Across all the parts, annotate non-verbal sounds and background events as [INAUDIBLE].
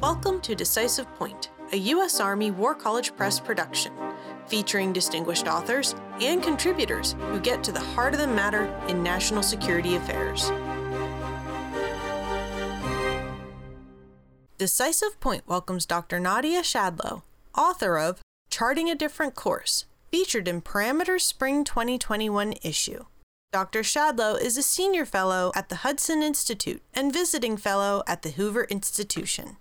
Welcome to Decisive Point, a U.S. Army War College Press production, featuring distinguished authors and contributors who get to the heart of the matter in national security affairs. Decisive Point welcomes Dr. Nadia Schadlow, author of Charting a Different Course, featured in Parameter's Spring 2021 issue. Dr. Schadlow is a senior fellow at the Hudson Institute and visiting fellow at the Hoover Institution.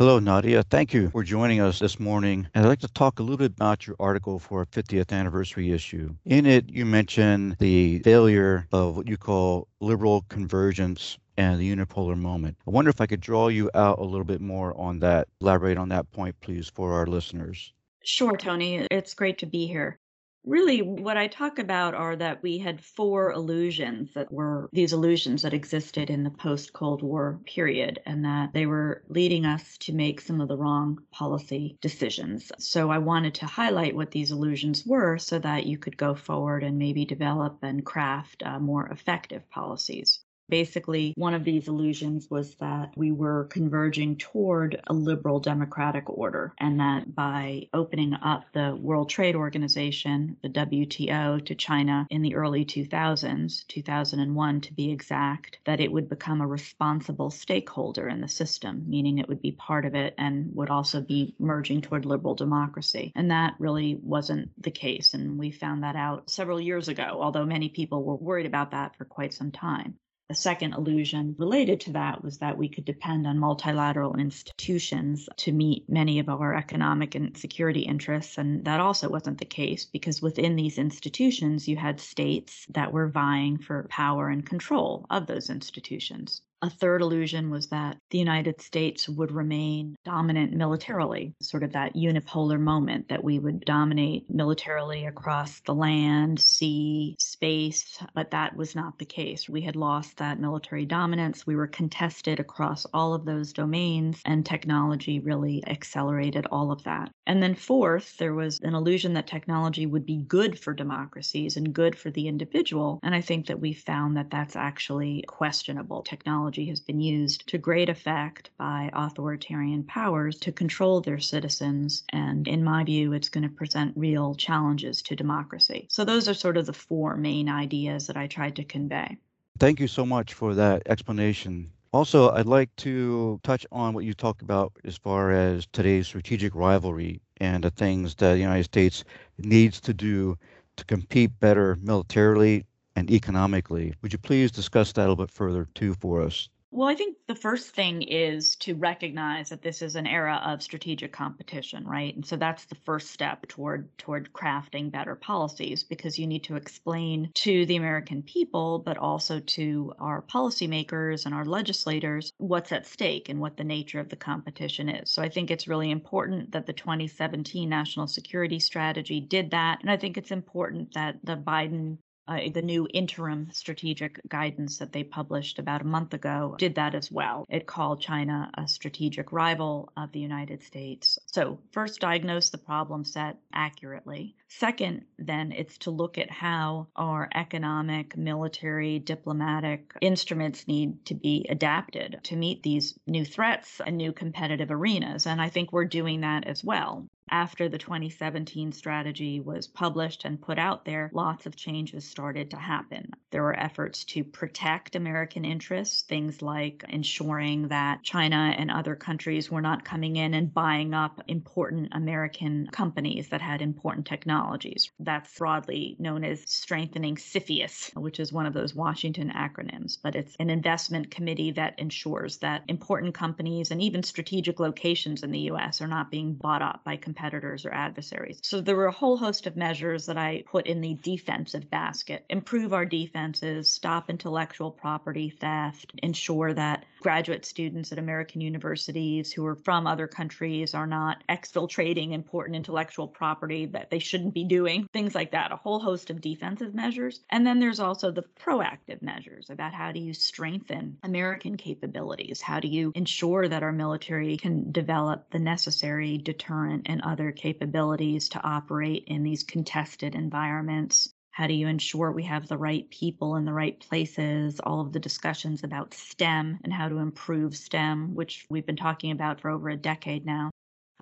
Hello, Nadia. Thank you for joining us this morning. And I'd like to talk a little bit about your article for our 50th anniversary issue. In it, you mention the failure of what you call liberal convergence and the unipolar moment. I wonder if I could draw you out a little bit more on that. Elaborate on that point, please, for our listeners. Sure, Tony. It's great to be here. Really, what I talk about are that we had four illusions that were these illusions that existed in the post Cold War period, and that they were leading us to make some of the wrong policy decisions. So I wanted to highlight what these illusions were so that you could go forward and maybe develop and craft uh, more effective policies. Basically, one of these illusions was that we were converging toward a liberal democratic order, and that by opening up the World Trade Organization, the WTO, to China in the early 2000s, 2001 to be exact, that it would become a responsible stakeholder in the system, meaning it would be part of it and would also be merging toward liberal democracy. And that really wasn't the case. And we found that out several years ago, although many people were worried about that for quite some time. A second illusion related to that was that we could depend on multilateral institutions to meet many of our economic and security interests. And that also wasn't the case because within these institutions, you had states that were vying for power and control of those institutions. A third illusion was that the United States would remain dominant militarily, sort of that unipolar moment that we would dominate militarily across the land, sea, space, but that was not the case. We had lost that military dominance. We were contested across all of those domains, and technology really accelerated all of that. And then, fourth, there was an illusion that technology would be good for democracies and good for the individual. And I think that we found that that's actually questionable. Technology technology has been used to great effect by authoritarian powers to control their citizens. And in my view, it's going to present real challenges to democracy. So, those are sort of the four main ideas that I tried to convey. Thank you so much for that explanation. Also, I'd like to touch on what you talked about as far as today's strategic rivalry and the things that the United States needs to do to compete better militarily and economically. Would you please discuss that a little bit further too for us? Well, I think the first thing is to recognize that this is an era of strategic competition, right? And so that's the first step toward toward crafting better policies because you need to explain to the American people, but also to our policymakers and our legislators what's at stake and what the nature of the competition is. So I think it's really important that the 2017 National Security Strategy did that. And I think it's important that the Biden uh, the new interim strategic guidance that they published about a month ago did that as well. It called China a strategic rival of the United States. So, first, diagnose the problem set accurately. Second, then, it's to look at how our economic, military, diplomatic instruments need to be adapted to meet these new threats and new competitive arenas. And I think we're doing that as well after the 2017 strategy was published and put out there, lots of changes started to happen. There were efforts to protect American interests, things like ensuring that China and other countries were not coming in and buying up important American companies that had important technologies. That's broadly known as strengthening CFIUS, which is one of those Washington acronyms, but it's an investment committee that ensures that important companies and even strategic locations in the US are not being bought up by competitors or adversaries. So there were a whole host of measures that I put in the defensive basket. Improve our defenses, stop intellectual property theft, ensure that graduate students at American universities who are from other countries are not exfiltrating important intellectual property that they shouldn't be doing, things like that, a whole host of defensive measures. And then there's also the proactive measures about how do you strengthen American capabilities? How do you ensure that our military can develop the necessary deterrent and other capabilities to operate in these contested environments. How do you ensure we have the right people in the right places? All of the discussions about STEM and how to improve STEM, which we've been talking about for over a decade now.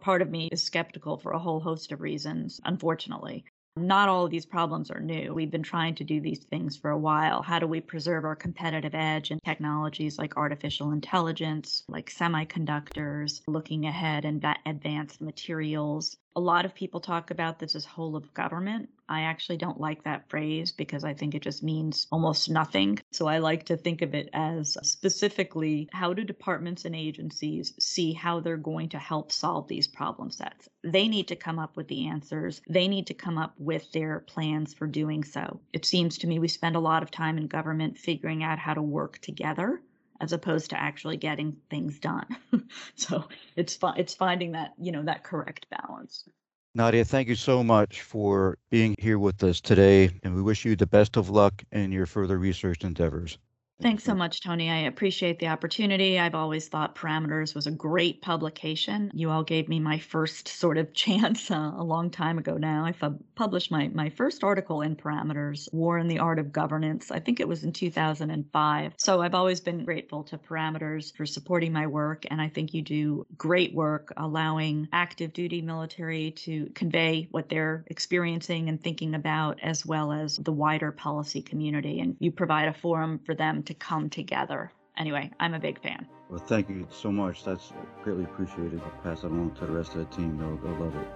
Part of me is skeptical for a whole host of reasons, unfortunately. Not all of these problems are new. We've been trying to do these things for a while. How do we preserve our competitive edge in technologies like artificial intelligence, like semiconductors, looking ahead and advanced materials? A lot of people talk about this as whole of government. I actually don't like that phrase because I think it just means almost nothing. So I like to think of it as specifically how do departments and agencies see how they're going to help solve these problem sets? They need to come up with the answers, they need to come up with their plans for doing so. It seems to me we spend a lot of time in government figuring out how to work together as opposed to actually getting things done. [LAUGHS] so it's fi- it's finding that you know that correct balance. Nadia, thank you so much for being here with us today, and we wish you the best of luck in your further research endeavors. Thanks so much, Tony. I appreciate the opportunity. I've always thought Parameters was a great publication. You all gave me my first sort of [LAUGHS] chance uh, a long time ago now. I f- published my, my first article in Parameters, War and the Art of Governance. I think it was in 2005. So I've always been grateful to Parameters for supporting my work, and I think you do great work allowing active duty military to convey what they're experiencing and thinking about, as well as the wider policy community. And you provide a forum for them to come together. Anyway, I'm a big fan. Well, thank you so much. That's greatly appreciated. I'll pass it along to the rest of the team. They'll, they'll love it.